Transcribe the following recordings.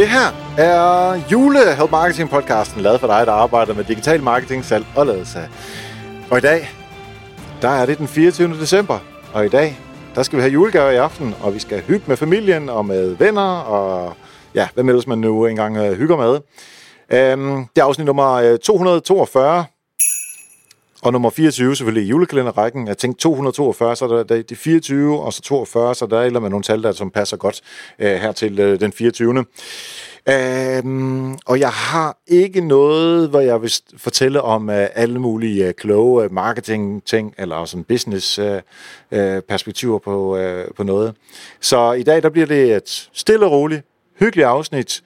Det her er jule Help Marketing podcasten, lavet for dig, der arbejder med digital marketing, salg og ledelse. Og i dag, der er det den 24. december, og i dag, der skal vi have julegaver i aften, og vi skal hygge med familien og med venner, og ja, hvem ellers man nu engang øh, hygger med. Um, det er afsnit nummer øh, 242, og nummer 24 selvfølgelig i julekalenderrækken. Jeg tænkte 242, så er der de 24, og så 42, så der er med nogle tal, der som passer godt øh, her til øh, den 24. Øhm, og jeg har ikke noget, hvor jeg vil fortælle om øh, alle mulige øh, kloge øh, uh, marketing-ting, eller sådan business-perspektiver øh, øh på, øh, på noget. Så i dag, der bliver det et stille og roligt, hyggeligt afsnit,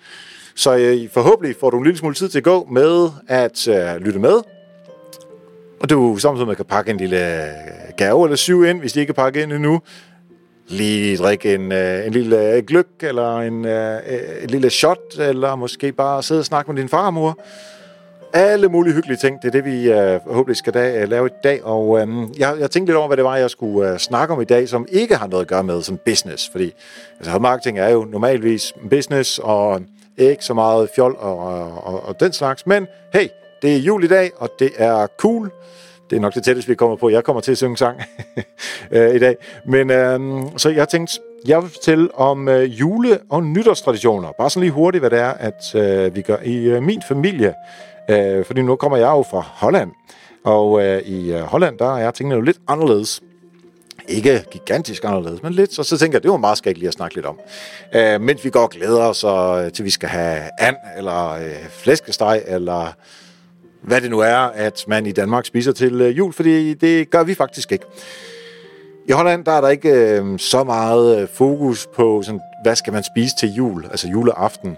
så øh, forhåbentlig får du en lille smule tid til at gå med at øh, lytte med, og du samtidig kan pakke en lille øh, gave eller syv ind, hvis de ikke er pakket ind endnu. Lige drikke en, øh, en lille øh, gløk, eller en, en lille shot, eller måske bare sidde og snakke med din farmor. Alle mulige hyggelige ting. Det er det, vi uh, forhåbentlig skal da, øh, lave i dag. Og øh, jeg, jeg tænkte lidt over, hvad det var, jeg skulle øh, snakke om i dag, som ikke har noget at gøre med sådan business. Fordi altså, marketing er jo normalvis business, og ikke så meget fjol og, og, og den slags. Men hey, det er jul i dag, og det er cool. Det er nok det tætteste, vi kommer på. Jeg kommer til at synge sang øh, i dag. Men øhm, så jeg tænkte, jeg vil fortælle om øh, jule- og nytårstraditioner. Bare sådan lige hurtigt, hvad det er, at øh, vi gør i øh, min familie. Øh, fordi nu kommer jeg jo fra Holland. Og øh, i øh, Holland, der er tingene jo lidt anderledes. Ikke gigantisk anderledes, men lidt. Så, så tænker jeg, det var meget skægt lige at snakke lidt om. Øh, mens vi går og glæder os og, øh, til, vi skal have and, eller øh, flæskesteg, eller hvad det nu er, at man i Danmark spiser til øh, jul, fordi det gør vi faktisk ikke. I Holland der er der ikke øh, så meget øh, fokus på, sådan, hvad skal man spise til jul, altså juleaften.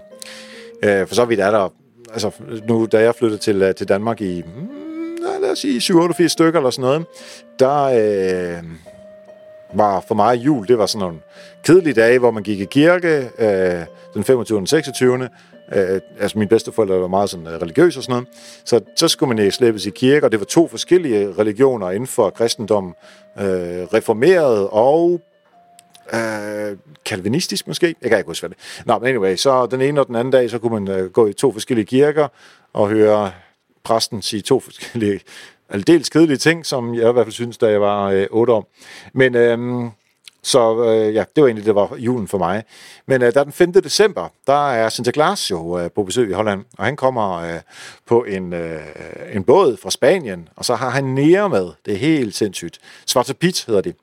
Øh, for så vidt er der, altså nu da jeg flyttede til, øh, til Danmark i, mm, lad os sige, 87 stykker eller sådan noget, der øh, var for mig jul, det var sådan nogle kedelige dage, hvor man gik i kirke øh, den 25. og 26. Øh, altså mine bedsteforældre var meget sådan, øh, religiøse og sådan noget. Så, så skulle man slæbes i kirke, og det var to forskellige religioner inden for kristendommen. Øh, reformeret og øh, kalvinistisk måske. Jeg kan ikke huske, hvad det Nå, men anyway, så den ene og den anden dag, så kunne man øh, gå i to forskellige kirker og høre præsten sige to forskellige, aldeles kedelige ting, som jeg i hvert fald synes, da jeg var øh, otte år. Men øh, så øh, ja, det var egentlig, det var julen for mig. Men øh, der den 5. december, der er Sinterklaas jo øh, på besøg i Holland, og han kommer øh, på en, øh, en båd fra Spanien, og så har han nære med. Det er helt sindssygt. Svarte Pit hedder det.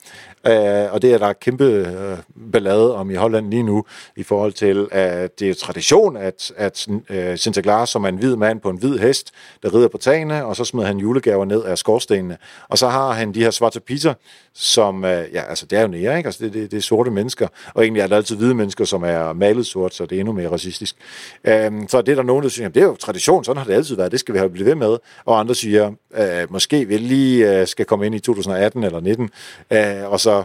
Øh, og det er der kæmpe øh, ballade om i Holland lige nu, i forhold til, at det er tradition, at, at øh, Sinterklaas, som er en hvid mand på en hvid hest, der rider på tagene, og så smider han julegaver ned af skorstenene. Og så har han de her svarte pitter, som, øh, ja, altså det er jo nære, ikke? Altså det, det, det er sorte mennesker, og egentlig er der altid hvide mennesker, som er malet sort, så det er endnu mere racistisk. Øh, så det er der nogen, der siger, det er jo tradition, sådan har det altid været, det skal vi have blivet ved med. Og andre siger, øh, måske vi lige øh, skal komme ind i 2018 eller 19, øh, og så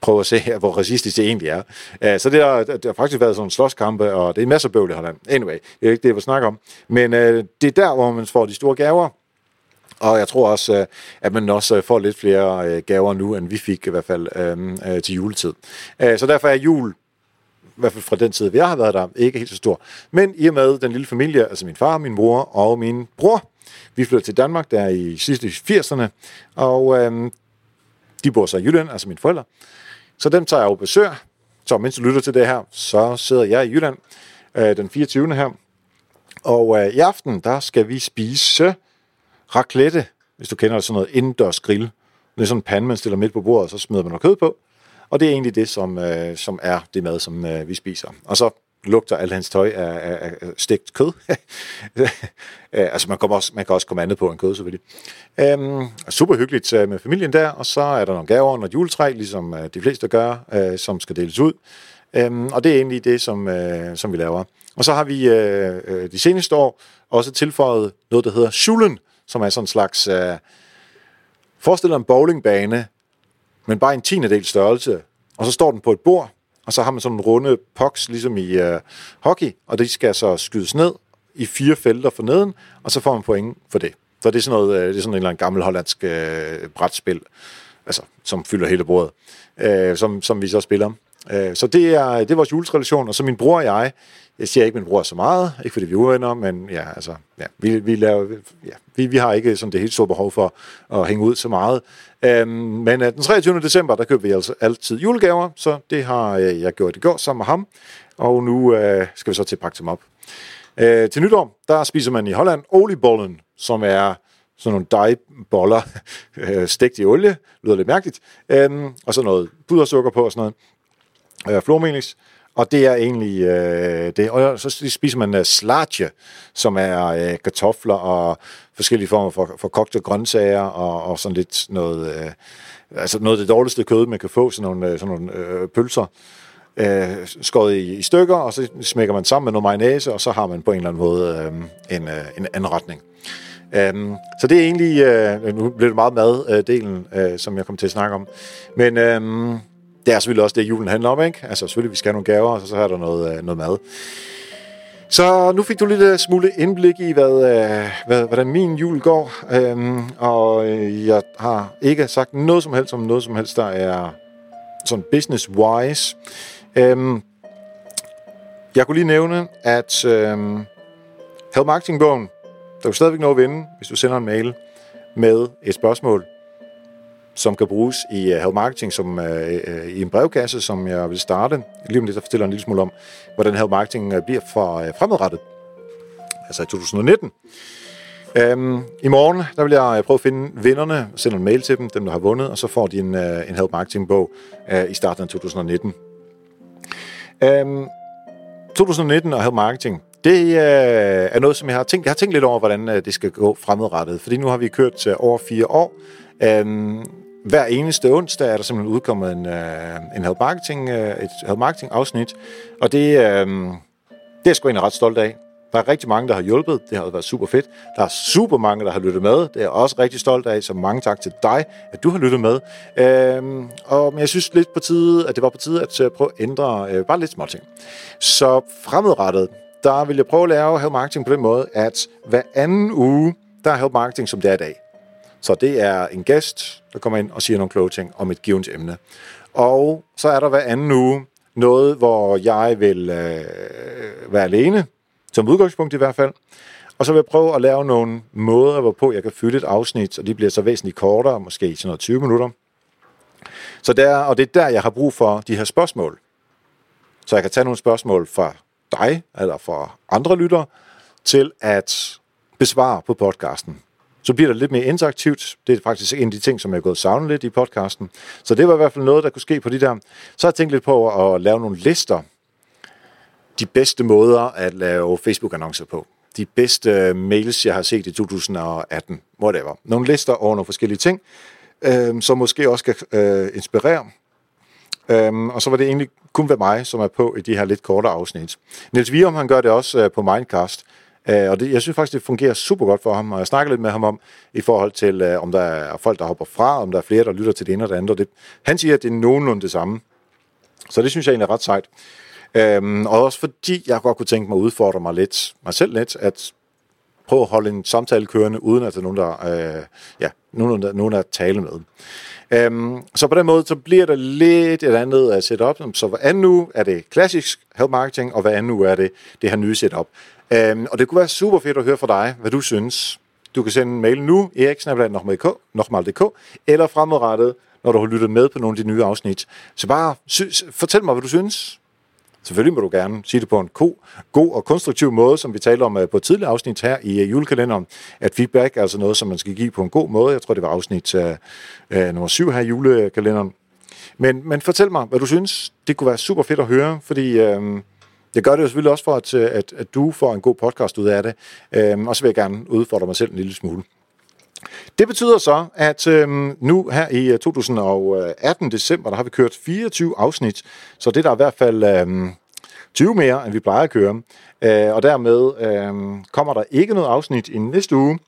prøve at se hvor racistisk det egentlig er. Uh, så det har, det har faktisk været sådan en slåskampe, og det er en masse bøvl i Holland. Anyway, det er ikke det, jeg vil snakke om. Men uh, det er der, hvor man får de store gaver, og jeg tror også, øh, at man også øh, får lidt flere øh, gaver nu, end vi fik i hvert fald øhm, øh, til juletid. Så derfor er jul, i hvert fald fra den tid, vi har været der, ikke helt så stor. Men i og med den lille familie, altså min far, min mor og min bror, vi flyttede til Danmark der i sidste 80'erne, og øh, de bor så i Jylland, altså mine forældre. Så dem tager jeg jo besøg. Så mens du lytter til det her, så sidder jeg i Jylland øh, den 24. her. Og øh, i aften, der skal vi spise raclette, hvis du kender sådan noget indendørs grill. Det er sådan en pande, man stiller midt på bordet, og så smider man noget kød på. Og det er egentlig det, som, øh, som er det mad, som øh, vi spiser. Og så lugter alt hans tøj af, af, af stegt kød. Øh, altså man, kommer også, man kan også komme andet på en kød, selvfølgelig. Øhm, super hyggeligt øh, med familien der, og så er der nogle gaver under juletræ, ligesom øh, de fleste gør, øh, som skal deles ud. Øhm, og det er egentlig det, som, øh, som vi laver. Og så har vi øh, de seneste år også tilføjet noget, der hedder Schulen, som er sådan en slags... Øh, forestil dig en bowlingbane, men bare en tiende del størrelse. Og så står den på et bord, og så har man sådan en runde pucks, ligesom i øh, hockey, og de skal så skydes ned i fire felter for neden, og så får man point for det. Så det er sådan, noget, øh, det er sådan en eller anden gammel hollandsk øh, brætspil, altså, som fylder hele bordet, øh, som, som vi så spiller. Øh, så det er, det er vores juletradition, og så min bror og jeg, jeg siger ikke, min bror er så meget, ikke fordi vi er uvenner, men ja, altså, ja, vi, vi, laver, ja, vi, vi har ikke sådan det helt store behov for at hænge ud så meget. Øhm, men øh, den 23. december, der køber vi altså altid julegaver, så det har øh, jeg gjort i går sammen med ham, og nu øh, skal vi så til at pakke dem op. Øh, til nytår, der spiser man i Holland oliebollen, som er sådan nogle dejboller, øh, stegt i olie, lyder lidt mærkeligt, øhm, og så noget pudersukker på og sådan noget, øh, flormelis, og det er egentlig øh, det. Og så spiser man øh, uh, slatje, som er øh, kartofler og forskellige former for, for kogte grøntsager og, og sådan lidt noget, øh, altså noget af det dårligste kød, man kan få, sådan nogle, øh, sådan nogle øh, pølser øh, skåret i, i stykker, og så smækker man sammen med noget mayonnaise, og så har man på en eller anden måde øh, en, øh, en anretning. Um, øhm, så det er egentlig, uh, nu bliver det meget maddelen, uh, som jeg kommer til at snakke om, men um, det er selvfølgelig også det, julen handler om, ikke? Altså selvfølgelig, vi skal have nogle gaver, og så, så er der noget, øh, noget mad. Så nu fik du lidt smule indblik i, hvad, øh, hvad, hvordan min jul går, Øhm, og øh, jeg har ikke sagt noget som helst om noget som helst, der er sådan business-wise. Øhm, jeg kunne lige nævne, at øhm, Help Marketing-bogen, der er stadigvæk noget at vinde, hvis du sender en mail med et spørgsmål, som kan bruges i øh, health Marketing som øh, øh, i en brevkasse, som jeg vil starte. Lige om lidt, der fortæller en lille smule om, hvordan health Marketing øh, bliver for øh, fremadrettet. Altså i 2019. Øhm, I morgen der vil jeg prøve at finde vinderne, sende en mail til dem, dem der har vundet, og så får de en, øh, en health Marketing bog øh, i starten af 2019. Øhm, 2019 og health Marketing, det øh, er noget, som jeg har tænkt. Jeg har tænkt lidt over, hvordan øh, det skal gå fremadrettet. Fordi nu har vi kørt øh, over fire år. Øhm, hver eneste onsdag er der simpelthen udkommet en, øh, en health marketing, øh, et health marketing afsnit. Og det, øh, det er jeg sgu egentlig ret stolt af. Der er rigtig mange, der har hjulpet. Det har været super fedt. Der er super mange, der har lyttet med. Det er jeg også rigtig stolt af, så mange tak til dig, at du har lyttet med. Øhm, og men jeg synes lidt på tide, at det var på tide at øh, prøve at ændre øh, bare lidt små ting. Så fremadrettet, der vil jeg prøve at lave Help Marketing på den måde, at hver anden uge, der er Help Marketing, som det er i dag. Så det er en gæst, der kommer ind og siger nogle kloge ting om et givet emne. Og så er der hver anden uge noget, hvor jeg vil øh, være alene, som udgangspunkt i hvert fald. Og så vil jeg prøve at lave nogle måder, hvorpå jeg kan fylde et afsnit, og de bliver så væsentligt kortere, måske sådan noget 20 minutter. Så der, og det er der, jeg har brug for de her spørgsmål. Så jeg kan tage nogle spørgsmål fra dig eller fra andre lyttere til at besvare på podcasten. Så bliver det lidt mere interaktivt. Det er faktisk en af de ting, som jeg er gået savne lidt i podcasten. Så det var i hvert fald noget, der kunne ske på de der. Så har jeg tænkt lidt på at lave nogle lister. De bedste måder at lave Facebook-annoncer på. De bedste øh, mails, jeg har set i 2018. Whatever. Nogle lister over nogle forskellige ting, øh, som måske også kan øh, inspirere Øhm, og så var det egentlig kun ved mig, som er på i de her lidt kortere afsnit. Niels Vium, han gør det også øh, på Mindcast. Øh, og det, jeg synes faktisk, det fungerer super godt for ham, og jeg snakker lidt med ham om, i forhold til, øh, om der er folk, der hopper fra, om der er flere, der lytter til det ene og det andet. Og det, han siger, at det er nogenlunde det samme. Så det synes jeg egentlig er ret sejt. Øhm, og også fordi jeg godt kunne tænke mig at udfordre mig lidt, mig selv lidt, at prøve at holde en samtale kørende, uden at der er nogen, der, øh, ja, nogen, der, nogen at tale med. Øhm, så på den måde, så bliver der lidt et andet uh, setup. Så hver anden uge er det klassisk help marketing, og hver anden uge er det det her nye setup. Øhm, og det kunne være super fedt at høre fra dig, hvad du synes. Du kan sende en mail nu, eriksnabland.dk, eller fremadrettet, når du har lyttet med på nogle af de nye afsnit. Så bare fortæl mig, hvad du synes. Selvfølgelig må du gerne sige det på en god, god og konstruktiv måde, som vi talte om øh, på et tidligere afsnit her i øh, julekalenderen, at feedback er altså noget, som man skal give på en god måde. Jeg tror, det var afsnit uh, nummer syv her i julekalenderen. Men, men fortæl mig, hvad du synes. Det kunne være super fedt at høre, fordi uh, jeg gør det jo selvfølgelig også for, at, at, at du får en god podcast ud af det. Uh, og så vil jeg gerne udfordre mig selv en lille smule. Det betyder så, at øhm, nu her i øh, 2018 december, der har vi kørt 24 afsnit, så det er der i hvert fald øhm, 20 mere, end vi plejer at køre. Øh, og dermed øhm, kommer der ikke noget afsnit i næste uge,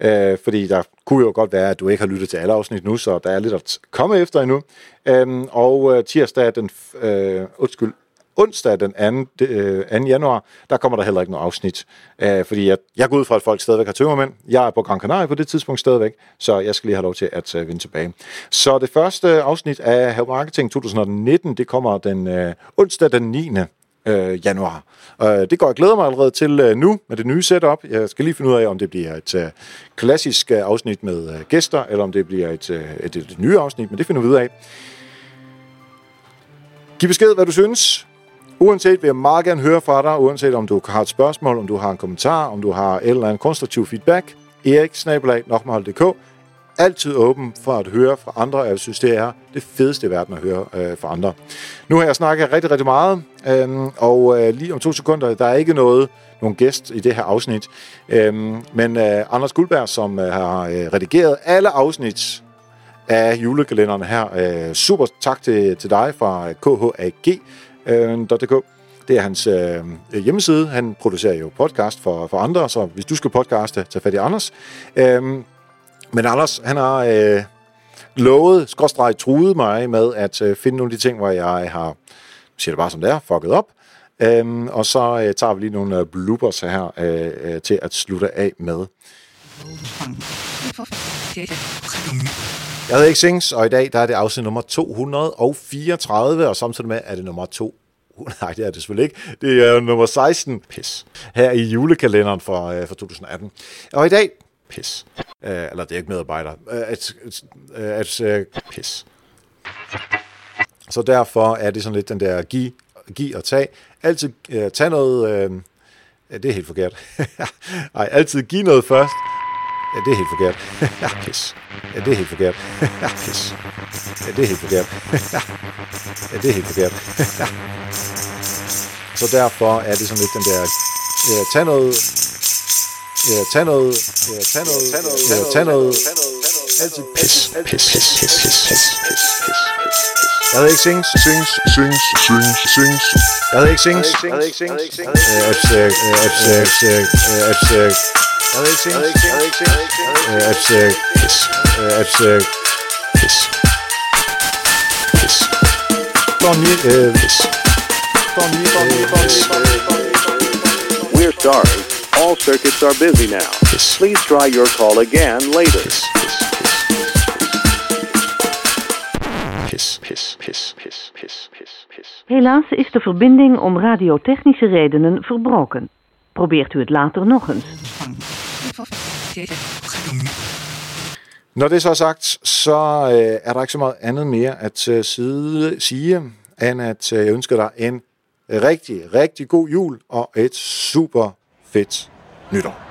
øh, fordi der kunne jo godt være, at du ikke har lyttet til alle afsnit nu, så der er lidt at komme efter endnu. Øhm, og øh, tirsdag den, øh, undskyld, onsdag den 2. Øh, 2. januar, der kommer der heller ikke noget afsnit. Øh, fordi jeg, jeg går ud fra, at folk stadigvæk har tømmermænd. Jeg er på Gran Canaria på det tidspunkt stadigvæk, så jeg skal lige have lov til at øh, vende tilbage. Så det første afsnit af Help Marketing 2019, det kommer den øh, onsdag den 9 øh, januar. Øh, det går jeg glæder mig allerede til øh, nu med det nye setup. Jeg skal lige finde ud af, om det bliver et øh, klassisk øh, afsnit med øh, gæster, eller om det bliver et, øh, et, et, et nye afsnit, men det finder vi ud af. Giv besked, hvad du synes. Uanset vil jeg meget gerne høre fra dig, uanset om du har et spørgsmål, om du har en kommentar, om du har et eller andet konstruktiv feedback. Erik, snabelag, altid åben for at høre fra andre, og jeg synes, det er det fedeste i verden at høre øh, fra andre. Nu har jeg snakket rigtig, rigtig meget, øh, og øh, lige om to sekunder, der er ikke noget, nogen gæst i det her afsnit, Øhm, men øh, Anders Guldberg, som øh, har øh, redigeret alle afsnit af julekalenderen her. Øh, super tak til, til dig fra øh, KHAG. Øh, det er hans øh, hjemmeside. Han producerer jo podcast for, for andre, så hvis du skal podcaste, tag fat i Anders. Øh, men Anders, han har øh, lovet, skråstreget truet mig med at øh, finde nogle af de ting, hvor jeg har, siger det bare som det er, fucket op. Øhm, og så øh, tager vi lige nogle øh, bloopers her øh, øh, til at slutte af med. Jeg hedder ikke Sings, og i dag der er det afsnit nummer 234, og samtidig med er det nummer 2 Nej, det er det selvfølgelig ikke. Det er nummer 16. Pis. Her i julekalenderen for, øh, for 2018. Og i dag, pis. Uh, eller det er ikke medarbejder. Uh, at, at, uh, pis. Så derfor er det sådan lidt den der give, give og tag. Altid uh, tage noget... Ja, det er helt forkert. Nej, altid give noget først. Ja, det er helt forkert. ja, pis. Ja, det er helt forkert. ja, pis. Ja, det er helt forkert. ja, det er helt forkert. Så derfor er det sådan lidt den der... Ja, tag noget Ja, tag noget. Ja, tag noget. Tag noget. Ja, tag noget. Altid pis. Pis, pis, pis, pis, pis, pis, pis. Jeg havde ikke sings, sings, sings, sings, sings. Jeg havde ikke sings. Jeg havde ikke sings. Jeg havde ikke sings. Alexi. Alexi. Alexi. FC Kiss. Eh, FC Kiss. Kiss. Tony. Eh, kiss. Eh, Tony. Tony. Tony. We're sorry. All circuits are busy now. Please try your call again later. Piss, piss, piss, piss, piss, piss, piss. Helaas is de verbinding om radiotechnische redenen verbroken. Probeert u het later nog eens. Når det så er sagt, så øh, er der ikke så meget andet mere at øh, side, sige, end at øh, jeg ønsker dig en rigtig, rigtig god jul og et super fedt nytår.